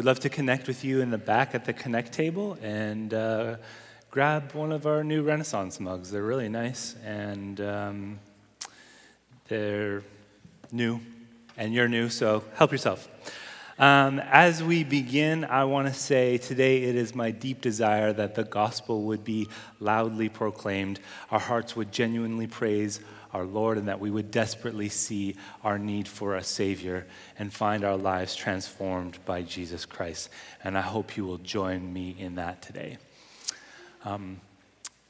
we'd love to connect with you in the back at the Connect table and uh, grab one of our new Renaissance mugs. They're really nice and um, they're new, and you're new, so help yourself. Um, as we begin, I want to say today it is my deep desire that the gospel would be loudly proclaimed, our hearts would genuinely praise our Lord, and that we would desperately see our need for a Savior and find our lives transformed by Jesus Christ. And I hope you will join me in that today. Um,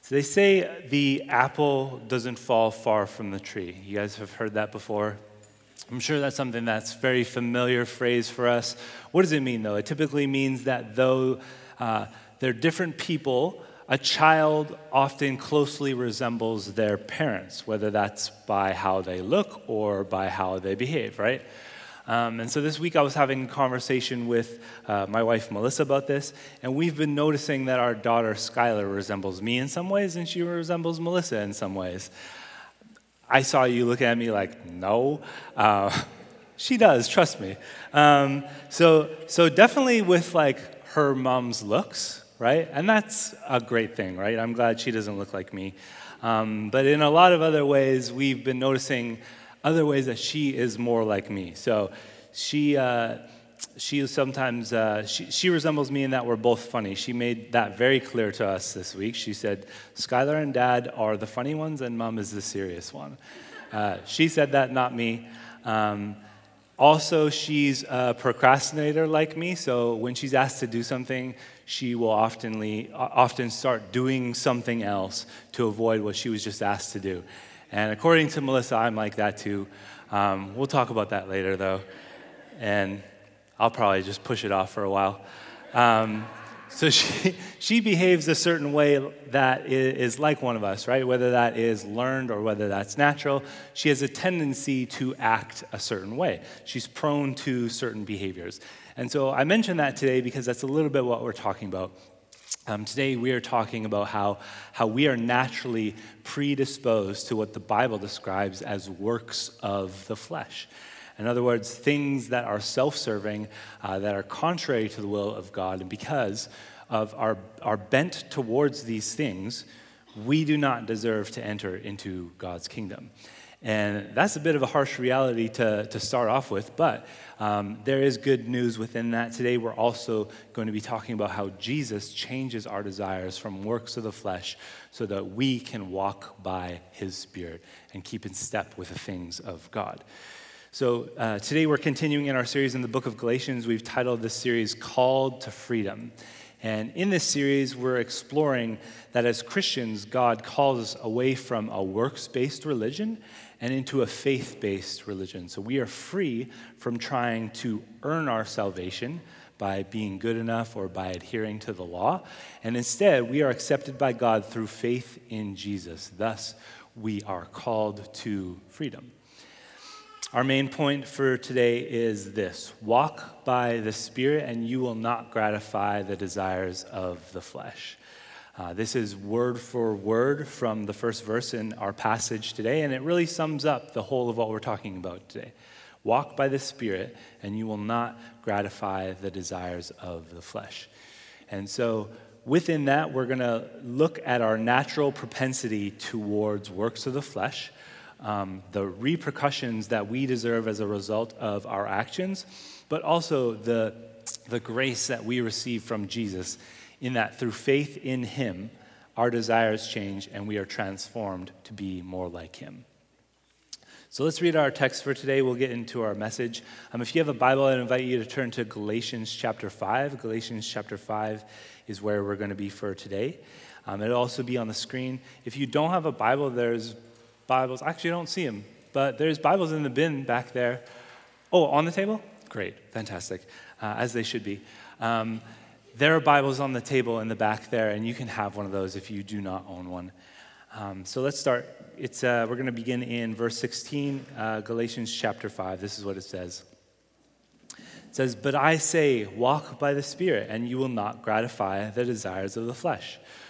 so they say the apple doesn't fall far from the tree. You guys have heard that before? I'm sure that's something that's very familiar phrase for us. What does it mean, though? It typically means that though uh, they're different people, a child often closely resembles their parents, whether that's by how they look or by how they behave, right? Um, and so this week I was having a conversation with uh, my wife Melissa about this, and we've been noticing that our daughter Skylar resembles me in some ways, and she resembles Melissa in some ways. I saw you look at me like, no. Uh, she does, trust me. Um, so, so definitely with like her mom's looks, right? And that's a great thing, right? I'm glad she doesn't look like me. Um, but in a lot of other ways, we've been noticing other ways that she is more like me. So she, uh, she sometimes, uh, she, she resembles me in that we're both funny. She made that very clear to us this week. She said, Skylar and dad are the funny ones, and mom is the serious one. Uh, she said that, not me. Um, also, she's a procrastinator like me, so when she's asked to do something, she will oftenly, often start doing something else to avoid what she was just asked to do. And according to Melissa, I'm like that too. Um, we'll talk about that later, though. And I'll probably just push it off for a while. Um, so she, she behaves a certain way that is like one of us, right? Whether that is learned or whether that's natural, she has a tendency to act a certain way. She's prone to certain behaviors. And so I mention that today because that's a little bit what we're talking about. Um, today we are talking about how, how we are naturally predisposed to what the Bible describes as works of the flesh. In other words, things that are self serving, uh, that are contrary to the will of God. And because of our, our bent towards these things, we do not deserve to enter into God's kingdom. And that's a bit of a harsh reality to, to start off with, but um, there is good news within that. Today, we're also going to be talking about how Jesus changes our desires from works of the flesh so that we can walk by his Spirit and keep in step with the things of God. So, uh, today we're continuing in our series in the book of Galatians. We've titled this series Called to Freedom. And in this series, we're exploring that as Christians, God calls us away from a works based religion and into a faith based religion. So, we are free from trying to earn our salvation by being good enough or by adhering to the law. And instead, we are accepted by God through faith in Jesus. Thus, we are called to freedom. Our main point for today is this walk by the Spirit, and you will not gratify the desires of the flesh. Uh, this is word for word from the first verse in our passage today, and it really sums up the whole of what we're talking about today. Walk by the Spirit, and you will not gratify the desires of the flesh. And so, within that, we're going to look at our natural propensity towards works of the flesh um, the repercussions that we deserve as a result of our actions, but also the, the grace that we receive from Jesus, in that through faith in Him, our desires change and we are transformed to be more like Him. So let's read our text for today. We'll get into our message. Um, if you have a Bible, I invite you to turn to Galatians chapter 5. Galatians chapter 5 is where we're going to be for today. Um, it'll also be on the screen. If you don't have a Bible, there's Bibles. Actually, I don't see them, but there's Bibles in the bin back there. Oh, on the table? Great, fantastic, uh, as they should be. Um, there are Bibles on the table in the back there, and you can have one of those if you do not own one. Um, so let's start. It's, uh, we're going to begin in verse 16, uh, Galatians chapter 5. This is what it says. It says, But I say, walk by the Spirit, and you will not gratify the desires of the flesh.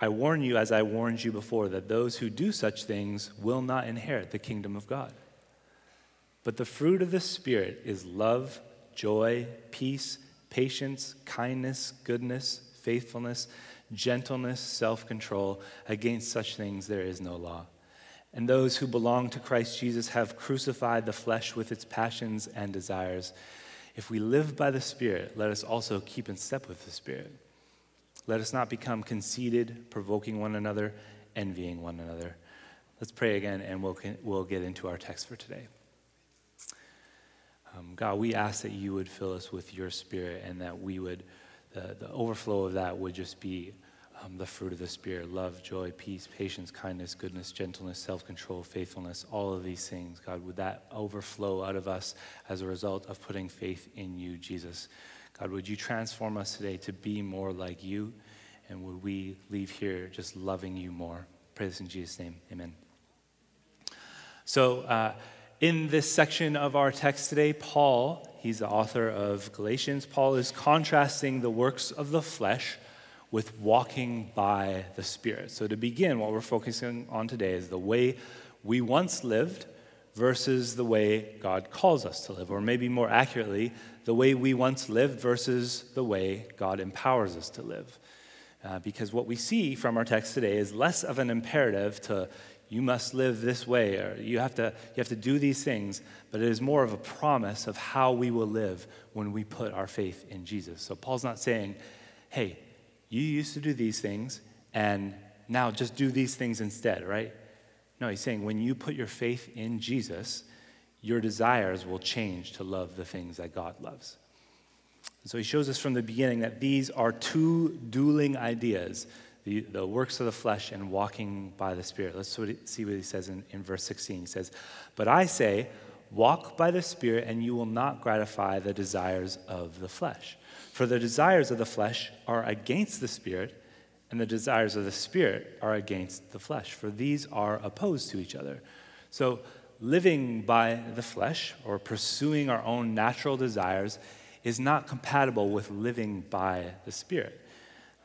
I warn you, as I warned you before, that those who do such things will not inherit the kingdom of God. But the fruit of the Spirit is love, joy, peace, patience, kindness, goodness, faithfulness gentleness, self control. Against such things there is no law. And those who belong to Christ Jesus have crucified the flesh with its passions and desires. If we live by the Spirit, let us also keep in step with the Spirit. Let us not become conceited, provoking one another, envying one another. Let's pray again and we'll, we'll get into our text for today. Um, God, we ask that you would fill us with your Spirit and that we would the, the overflow of that would just be um, the fruit of the Spirit love, joy, peace, patience, kindness, goodness, gentleness, self control, faithfulness, all of these things. God, would that overflow out of us as a result of putting faith in you, Jesus? God, would you transform us today to be more like you? And would we leave here just loving you more? Pray this in Jesus' name. Amen. So, uh, in this section of our text today, Paul He's the author of Galatians. Paul is contrasting the works of the flesh with walking by the Spirit. So, to begin, what we're focusing on today is the way we once lived versus the way God calls us to live, or maybe more accurately, the way we once lived versus the way God empowers us to live. Uh, because what we see from our text today is less of an imperative to you must live this way, or you have, to, you have to do these things, but it is more of a promise of how we will live when we put our faith in Jesus. So Paul's not saying, hey, you used to do these things, and now just do these things instead, right? No, he's saying when you put your faith in Jesus, your desires will change to love the things that God loves. so he shows us from the beginning that these are two dueling ideas the, the works of the flesh and walking by the Spirit. Let's see what he says in, in verse 16. He says, But I say, walk by the Spirit, and you will not gratify the desires of the flesh. For the desires of the flesh are against the Spirit, and the desires of the Spirit are against the flesh, for these are opposed to each other. So, living by the flesh or pursuing our own natural desires is not compatible with living by the Spirit.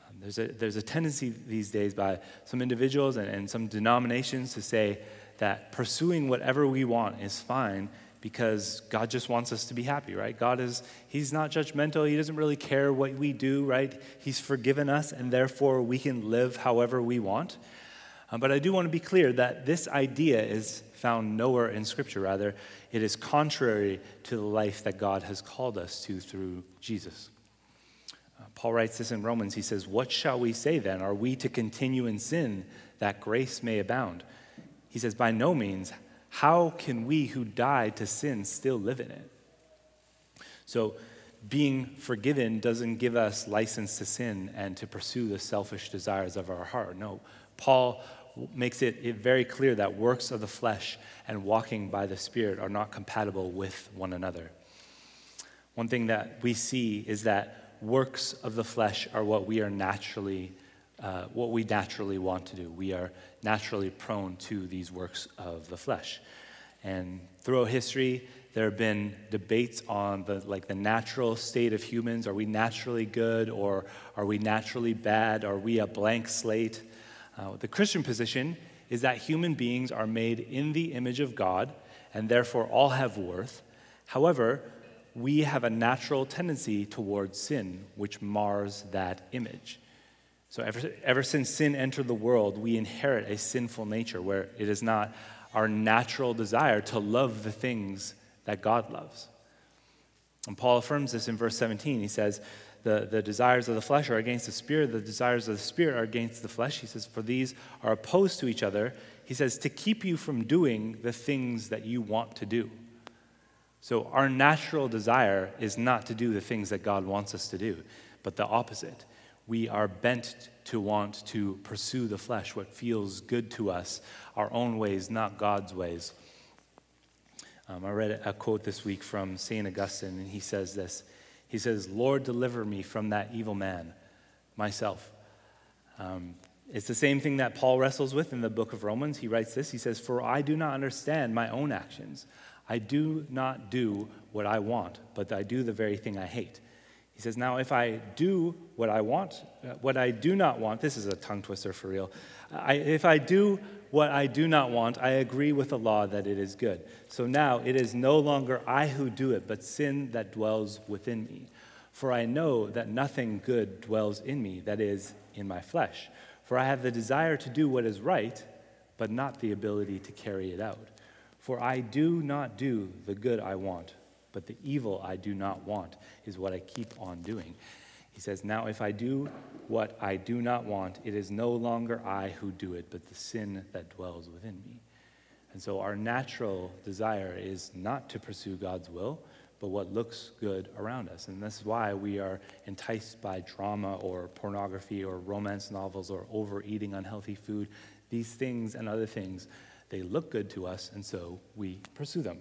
Um, there's a, there's a tendency these days by some individuals and, and some denominations to say that pursuing whatever we want is fine because God just wants us to be happy, right? God is, He's not judgmental. He doesn't really care what we do, right? He's forgiven us, and therefore we can live however we want. Uh, but I do want to be clear that this idea is found nowhere in Scripture. Rather, it is contrary to the life that God has called us to through Jesus. Paul writes this in Romans. He says, What shall we say then? Are we to continue in sin that grace may abound? He says, By no means. How can we who died to sin still live in it? So, being forgiven doesn't give us license to sin and to pursue the selfish desires of our heart. No, Paul makes it very clear that works of the flesh and walking by the Spirit are not compatible with one another. One thing that we see is that works of the flesh are what we are naturally, uh, what we naturally want to do. We are naturally prone to these works of the flesh. And throughout history, there have been debates on the like the natural state of humans. Are we naturally good or are we naturally bad? Are we a blank slate? Uh, the Christian position is that human beings are made in the image of God and therefore all have worth. However, we have a natural tendency towards sin, which mars that image. So, ever, ever since sin entered the world, we inherit a sinful nature where it is not our natural desire to love the things that God loves. And Paul affirms this in verse 17. He says, the, the desires of the flesh are against the spirit, the desires of the spirit are against the flesh. He says, For these are opposed to each other. He says, to keep you from doing the things that you want to do. So, our natural desire is not to do the things that God wants us to do, but the opposite. We are bent to want to pursue the flesh, what feels good to us, our own ways, not God's ways. Um, I read a quote this week from St. Augustine, and he says this He says, Lord, deliver me from that evil man, myself. Um, it's the same thing that Paul wrestles with in the book of Romans. He writes this He says, For I do not understand my own actions. I do not do what I want, but I do the very thing I hate. He says, Now, if I do what I want, uh, what I do not want, this is a tongue twister for real. I, if I do what I do not want, I agree with the law that it is good. So now it is no longer I who do it, but sin that dwells within me. For I know that nothing good dwells in me, that is, in my flesh. For I have the desire to do what is right, but not the ability to carry it out. For I do not do the good I want, but the evil I do not want is what I keep on doing. He says, Now if I do what I do not want, it is no longer I who do it, but the sin that dwells within me. And so our natural desire is not to pursue God's will, but what looks good around us. And that's why we are enticed by drama or pornography or romance novels or overeating unhealthy food. These things and other things, they look good to us, and so we pursue them.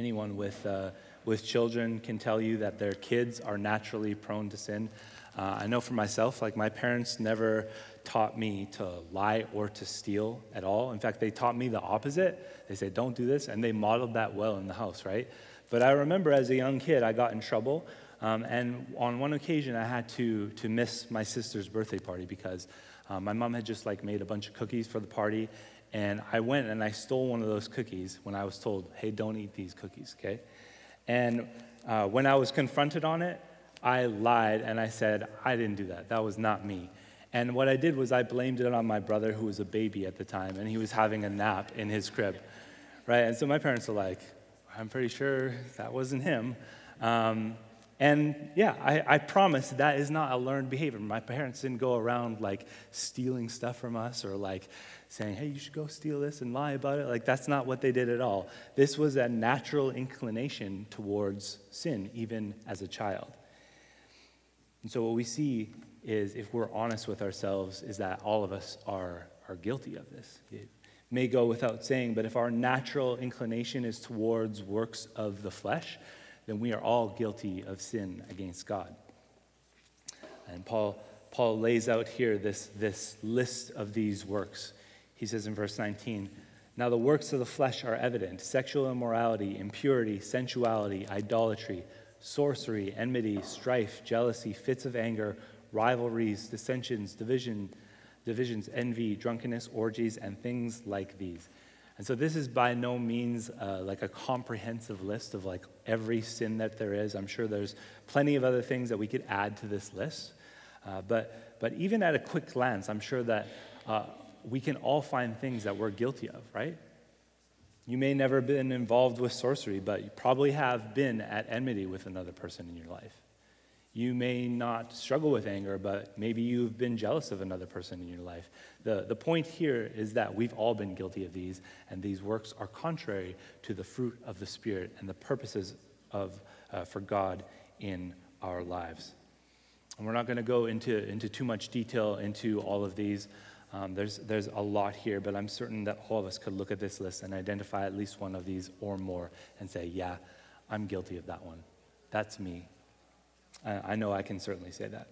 Anyone with, uh, with children can tell you that their kids are naturally prone to sin. Uh, I know for myself, like my parents never taught me to lie or to steal at all. In fact, they taught me the opposite. They said, don't do this, and they modeled that well in the house, right? But I remember as a young kid, I got in trouble. Um, and on one occasion, I had to, to miss my sister's birthday party because um, my mom had just like made a bunch of cookies for the party. And I went and I stole one of those cookies when I was told, hey, don't eat these cookies, okay? And uh, when I was confronted on it, I lied and I said, I didn't do that. That was not me. And what I did was I blamed it on my brother, who was a baby at the time, and he was having a nap in his crib, right? And so my parents were like, I'm pretty sure that wasn't him. Um, and yeah, I, I promise that is not a learned behavior. My parents didn't go around like stealing stuff from us or like saying, hey, you should go steal this and lie about it. Like, that's not what they did at all. This was a natural inclination towards sin, even as a child. And so, what we see is, if we're honest with ourselves, is that all of us are, are guilty of this. It may go without saying, but if our natural inclination is towards works of the flesh, then we are all guilty of sin against God. And Paul, Paul lays out here this, this list of these works. He says in verse 19, Now the works of the flesh are evident sexual immorality, impurity, sensuality, idolatry, sorcery, enmity, strife, jealousy, fits of anger, rivalries, dissensions, division, divisions, envy, drunkenness, orgies, and things like these. And so this is by no means uh, like a comprehensive list of like every sin that there is. I'm sure there's plenty of other things that we could add to this list. Uh, but, but even at a quick glance, I'm sure that uh, we can all find things that we're guilty of, right? You may never have been involved with sorcery, but you probably have been at enmity with another person in your life. You may not struggle with anger, but maybe you've been jealous of another person in your life. The, the point here is that we've all been guilty of these, and these works are contrary to the fruit of the Spirit and the purposes of, uh, for God in our lives. And we're not going to go into, into too much detail into all of these. Um, there's, there's a lot here, but I'm certain that all of us could look at this list and identify at least one of these or more and say, yeah, I'm guilty of that one. That's me. I know I can certainly say that.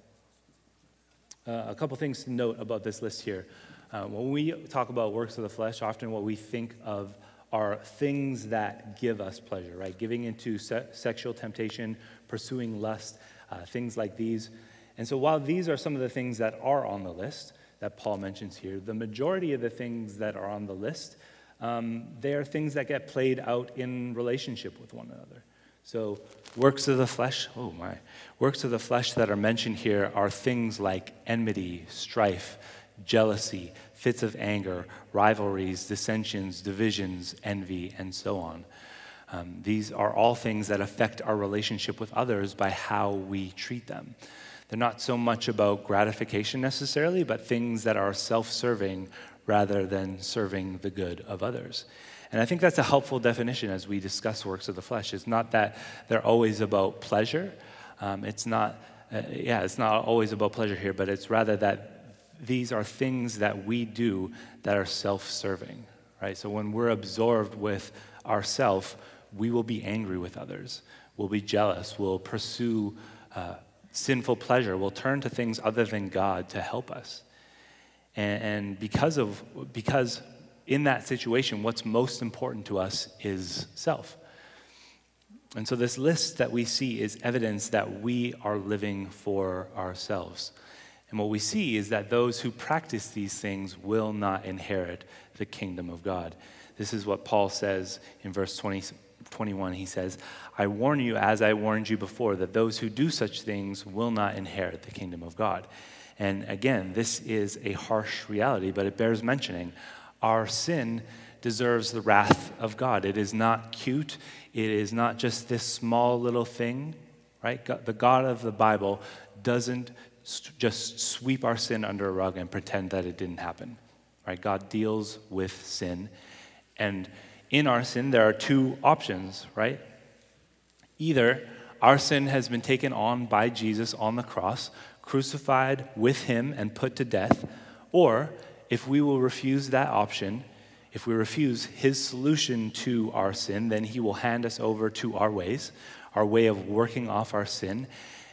Uh, a couple things to note about this list here. Uh, when we talk about works of the flesh, often what we think of are things that give us pleasure, right? Giving into se- sexual temptation, pursuing lust, uh, things like these. And so while these are some of the things that are on the list, that Paul mentions here. The majority of the things that are on the list, um, they are things that get played out in relationship with one another. So, works of the flesh, oh my, works of the flesh that are mentioned here are things like enmity, strife, jealousy, fits of anger, rivalries, dissensions, divisions, envy, and so on. Um, these are all things that affect our relationship with others by how we treat them. They're not so much about gratification necessarily, but things that are self serving rather than serving the good of others. And I think that's a helpful definition as we discuss works of the flesh. It's not that they're always about pleasure. Um, it's not, uh, yeah, it's not always about pleasure here, but it's rather that these are things that we do that are self serving, right? So when we're absorbed with ourself, we will be angry with others. We'll be jealous. We'll pursue uh, sinful pleasure. We'll turn to things other than God to help us. And, and because of because in that situation, what's most important to us is self. And so, this list that we see is evidence that we are living for ourselves. And what we see is that those who practice these things will not inherit the kingdom of God. This is what Paul says in verse 20, 21. He says, I warn you, as I warned you before, that those who do such things will not inherit the kingdom of God. And again, this is a harsh reality, but it bears mentioning. Our sin deserves the wrath of God. It is not cute, it is not just this small little thing, right? The God of the Bible doesn't just sweep our sin under a rug and pretend that it didn't happen. Right? God deals with sin. And in our sin, there are two options, right? Either our sin has been taken on by Jesus on the cross, crucified with him and put to death, or if we will refuse that option, if we refuse his solution to our sin, then he will hand us over to our ways, our way of working off our sin,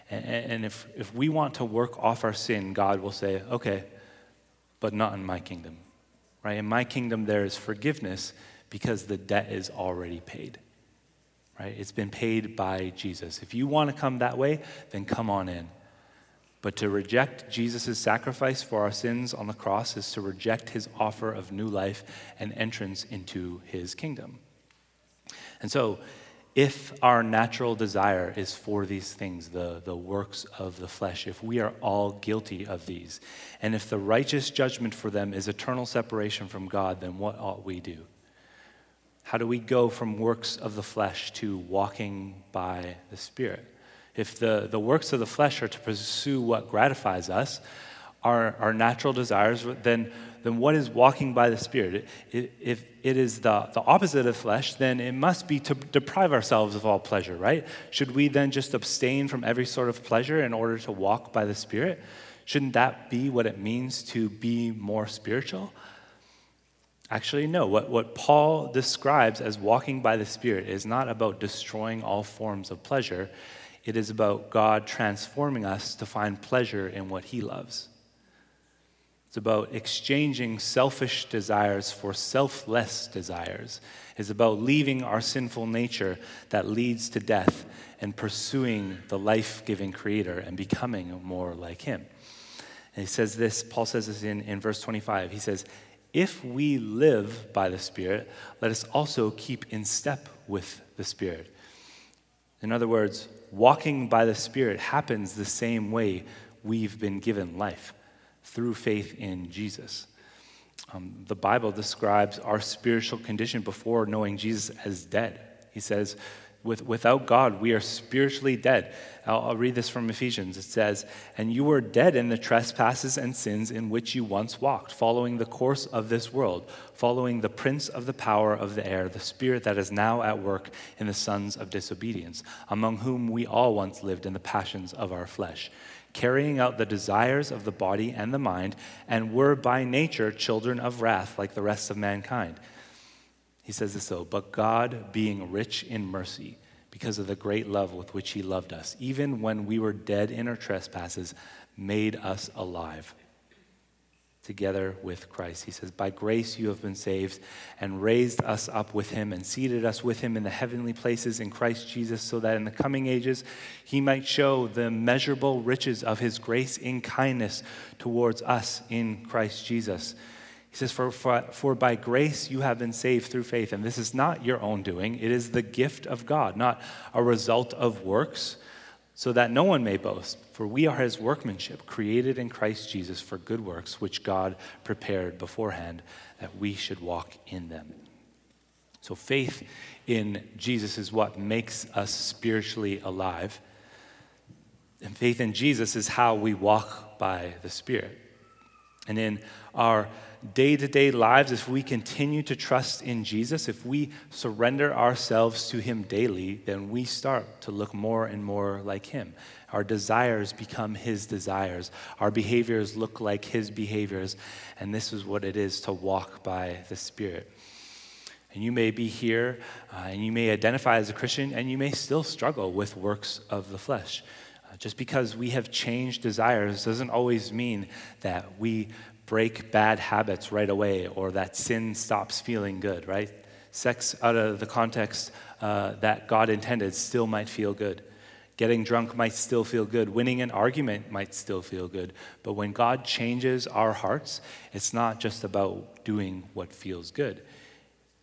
and if, if we want to work off our sin, God will say, okay, but not in my kingdom. Right? In my kingdom, there is forgiveness because the debt is already paid. Right? It's been paid by Jesus. If you want to come that way, then come on in. But to reject Jesus' sacrifice for our sins on the cross is to reject his offer of new life and entrance into his kingdom. And so, if our natural desire is for these things, the, the works of the flesh, if we are all guilty of these, and if the righteous judgment for them is eternal separation from God, then what ought we do? How do we go from works of the flesh to walking by the Spirit? If the, the works of the flesh are to pursue what gratifies us, our, our natural desires, then then what is walking by the Spirit? If it is the, the opposite of flesh, then it must be to deprive ourselves of all pleasure, right? Should we then just abstain from every sort of pleasure in order to walk by the Spirit? Shouldn't that be what it means to be more spiritual? Actually, no. What, what Paul describes as walking by the Spirit is not about destroying all forms of pleasure, it is about God transforming us to find pleasure in what he loves. It's about exchanging selfish desires for selfless desires. It's about leaving our sinful nature that leads to death and pursuing the life giving Creator and becoming more like Him. And he says this, Paul says this in, in verse 25. He says, If we live by the Spirit, let us also keep in step with the Spirit. In other words, walking by the Spirit happens the same way we've been given life through faith in Jesus. Um, the Bible describes our spiritual condition before knowing Jesus as dead. He says, with, without God, we are spiritually dead. I'll, I'll read this from Ephesians. It says, And you were dead in the trespasses and sins in which you once walked, following the course of this world, following the prince of the power of the air, the spirit that is now at work in the sons of disobedience, among whom we all once lived in the passions of our flesh carrying out the desires of the body and the mind, and were by nature children of wrath like the rest of mankind. He says this though, but God, being rich in mercy, because of the great love with which He loved us, even when we were dead in our trespasses, made us alive together with Christ. He says, By grace you have been saved, and raised us up with him, and seated us with him in the heavenly places in Christ Jesus, so that in the coming ages he might show the measurable riches of his grace in kindness towards us in Christ Jesus. He says, for, for, for by grace you have been saved through faith. And this is not your own doing, it is the gift of God, not a result of works so that no one may boast. For we are his workmanship, created in Christ Jesus for good works, which God prepared beforehand that we should walk in them. So faith in Jesus is what makes us spiritually alive. And faith in Jesus is how we walk by the Spirit. And in our day to day lives, if we continue to trust in Jesus, if we surrender ourselves to Him daily, then we start to look more and more like Him. Our desires become His desires, our behaviors look like His behaviors, and this is what it is to walk by the Spirit. And you may be here uh, and you may identify as a Christian and you may still struggle with works of the flesh. Uh, just because we have changed desires doesn't always mean that we break bad habits right away or that sin stops feeling good, right? Sex out of the context uh, that God intended still might feel good. Getting drunk might still feel good. Winning an argument might still feel good. But when God changes our hearts, it's not just about doing what feels good.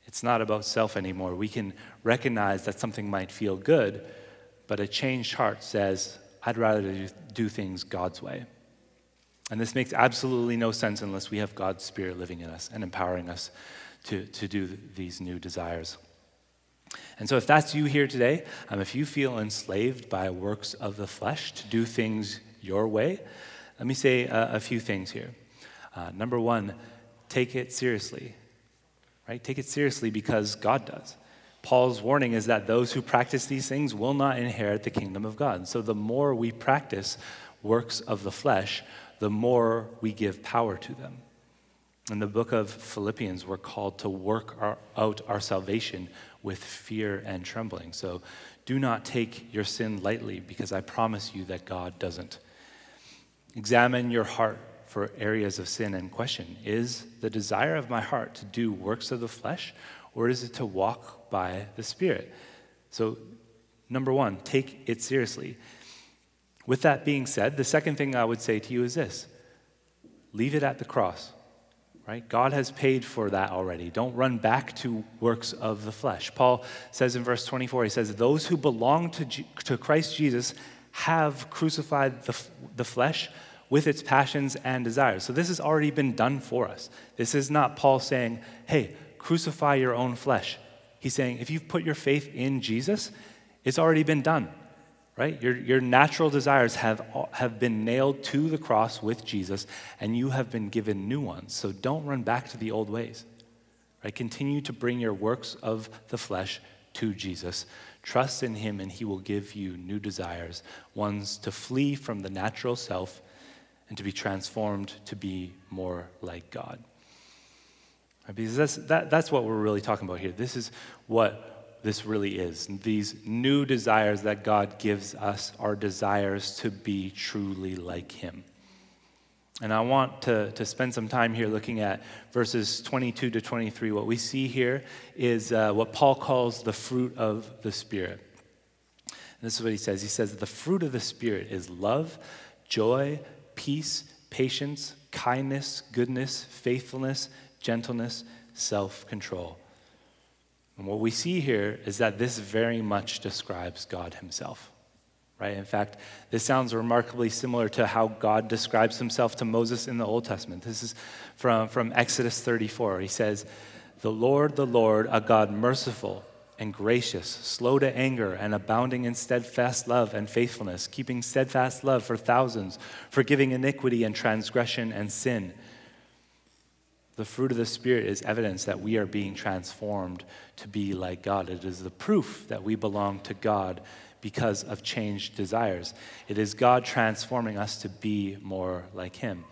It's not about self anymore. We can recognize that something might feel good, but a changed heart says, I'd rather do things God's way. And this makes absolutely no sense unless we have God's Spirit living in us and empowering us to, to do these new desires. And so, if that's you here today, um, if you feel enslaved by works of the flesh to do things your way, let me say a, a few things here. Uh, number one, take it seriously. Right? Take it seriously because God does. Paul's warning is that those who practice these things will not inherit the kingdom of God. So, the more we practice works of the flesh, the more we give power to them. In the book of Philippians, we're called to work our, out our salvation with fear and trembling. So do not take your sin lightly, because I promise you that God doesn't. Examine your heart for areas of sin and question Is the desire of my heart to do works of the flesh, or is it to walk by the Spirit? So, number one, take it seriously. With that being said, the second thing I would say to you is this leave it at the cross. Right? God has paid for that already. Don't run back to works of the flesh. Paul says in verse 24, he says, Those who belong to, G- to Christ Jesus have crucified the, the flesh with its passions and desires. So this has already been done for us. This is not Paul saying, Hey, crucify your own flesh. He's saying, if you've put your faith in Jesus, it's already been done right? Your, your natural desires have, have been nailed to the cross with Jesus, and you have been given new ones. So don't run back to the old ways, right? Continue to bring your works of the flesh to Jesus. Trust in him, and he will give you new desires, ones to flee from the natural self and to be transformed to be more like God. Because that's, that, that's what we're really talking about here. This is what this really is. These new desires that God gives us are desires to be truly like Him. And I want to, to spend some time here looking at verses 22 to 23. What we see here is uh, what Paul calls the fruit of the Spirit. And this is what he says He says, The fruit of the Spirit is love, joy, peace, patience, kindness, goodness, faithfulness, gentleness, self control. And what we see here is that this very much describes God himself. Right? In fact, this sounds remarkably similar to how God describes himself to Moses in the Old Testament. This is from, from Exodus 34. He says, The Lord, the Lord, a God merciful and gracious, slow to anger, and abounding in steadfast love and faithfulness, keeping steadfast love for thousands, forgiving iniquity and transgression and sin the fruit of the Spirit is evidence that we are being transformed to be like God. It is the proof that we belong to God because of changed desires. It is God transforming us to be more like Him.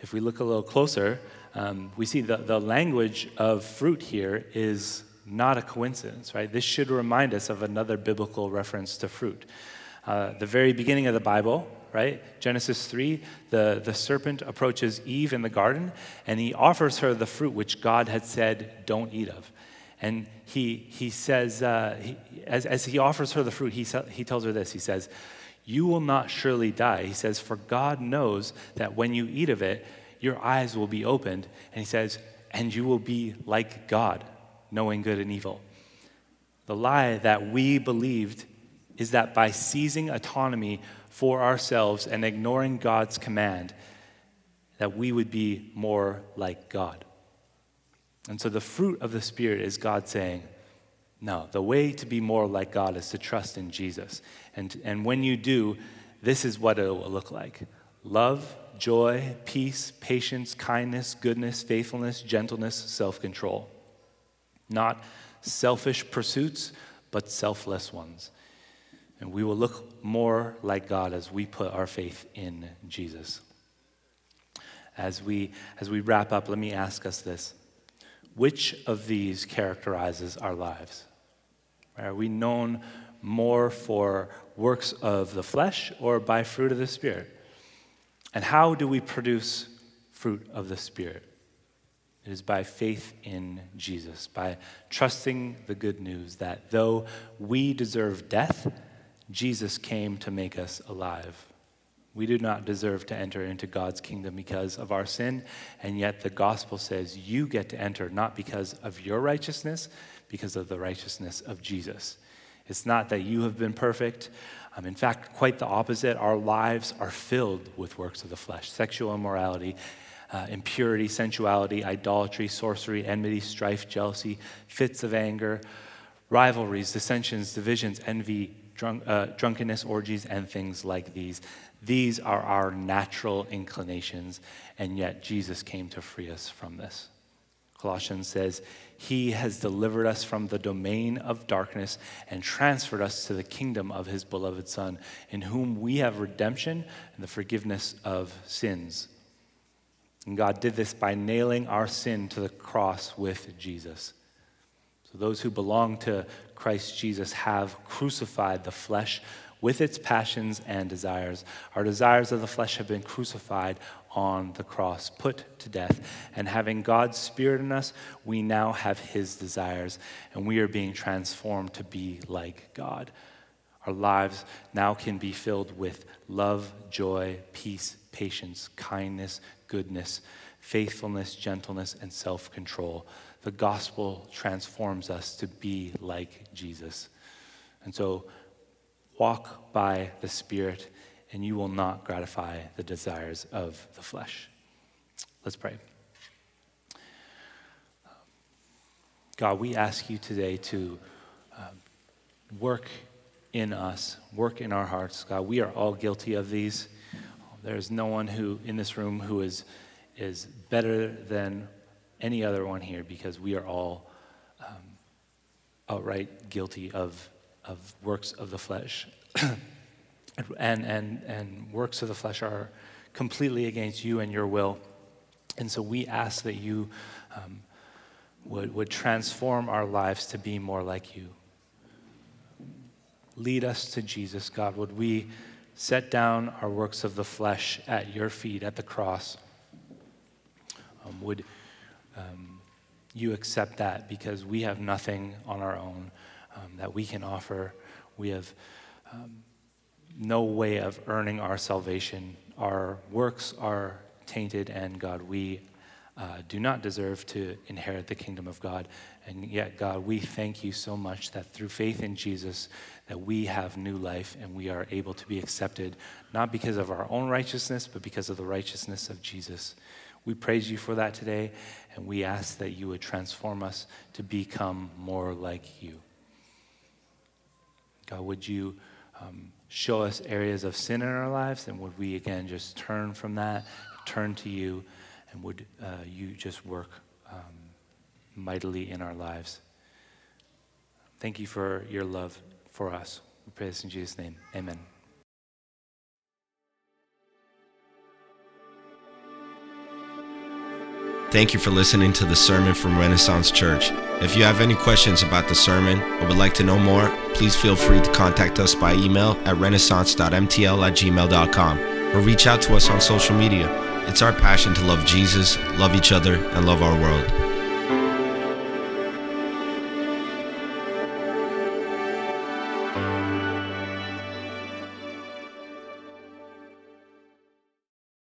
If we look a little closer, um, we see the, the language of fruit here is not a coincidence, right? This should remind us of another biblical reference to fruit. Uh, the very beginning of the Bible, right? Genesis 3, the, the serpent approaches Eve in the garden and he offers her the fruit which God had said, don't eat of. And he, he says, uh, he, as, as he offers her the fruit, he, he tells her this He says, You will not surely die. He says, For God knows that when you eat of it, your eyes will be opened. And he says, And you will be like God, knowing good and evil. The lie that we believed is that by seizing autonomy for ourselves and ignoring God's command, that we would be more like God. And so the fruit of the Spirit is God saying, No, the way to be more like God is to trust in Jesus. And, and when you do, this is what it will look like love, joy, peace, patience, kindness, goodness, faithfulness, gentleness, self control. Not selfish pursuits, but selfless ones. And we will look more like God as we put our faith in Jesus. As we, as we wrap up, let me ask us this Which of these characterizes our lives? Are we known more for works of the flesh or by fruit of the Spirit? And how do we produce fruit of the Spirit? It is by faith in Jesus, by trusting the good news that though we deserve death, Jesus came to make us alive. We do not deserve to enter into God's kingdom because of our sin, and yet the gospel says you get to enter not because of your righteousness, because of the righteousness of Jesus. It's not that you have been perfect. Um, in fact, quite the opposite. Our lives are filled with works of the flesh sexual immorality, uh, impurity, sensuality, idolatry, sorcery, enmity, strife, jealousy, fits of anger, rivalries, dissensions, divisions, envy, drunk, uh, drunkenness, orgies, and things like these. These are our natural inclinations, and yet Jesus came to free us from this. Colossians says, He has delivered us from the domain of darkness and transferred us to the kingdom of His beloved Son, in whom we have redemption and the forgiveness of sins. And God did this by nailing our sin to the cross with Jesus. So those who belong to Christ Jesus have crucified the flesh with its passions and desires. Our desires of the flesh have been crucified on the cross, put to death. And having God's Spirit in us, we now have His desires, and we are being transformed to be like God. Our lives now can be filled with love, joy, peace, patience, kindness, goodness, faithfulness, gentleness, and self control. The gospel transforms us to be like Jesus. And so, walk by the Spirit and you will not gratify the desires of the flesh. Let's pray. God, we ask you today to um, work in us, work in our hearts. God, we are all guilty of these. There's no one who in this room who is, is better than any other one here because we are all um, outright guilty of, of works of the flesh. and, and, and works of the flesh are completely against you and your will. And so we ask that you um, would, would transform our lives to be more like you. Lead us to Jesus, God. Would we set down our works of the flesh at your feet at the cross? Um, would um, you accept that because we have nothing on our own um, that we can offer? We have um, no way of earning our salvation. Our works are tainted, and God, we uh, do not deserve to inherit the kingdom of God. And yet, God, we thank you so much that through faith in Jesus, that we have new life and we are able to be accepted, not because of our own righteousness, but because of the righteousness of Jesus. We praise you for that today, and we ask that you would transform us to become more like you. God, would you um, show us areas of sin in our lives, and would we again just turn from that, turn to you, and would uh, you just work um, mightily in our lives? Thank you for your love for us. We pray this in Jesus' name. Amen. Thank you for listening to the sermon from Renaissance Church. If you have any questions about the sermon or would like to know more, please feel free to contact us by email at renaissance.mtl at gmail.com or reach out to us on social media. It's our passion to love Jesus, love each other, and love our world.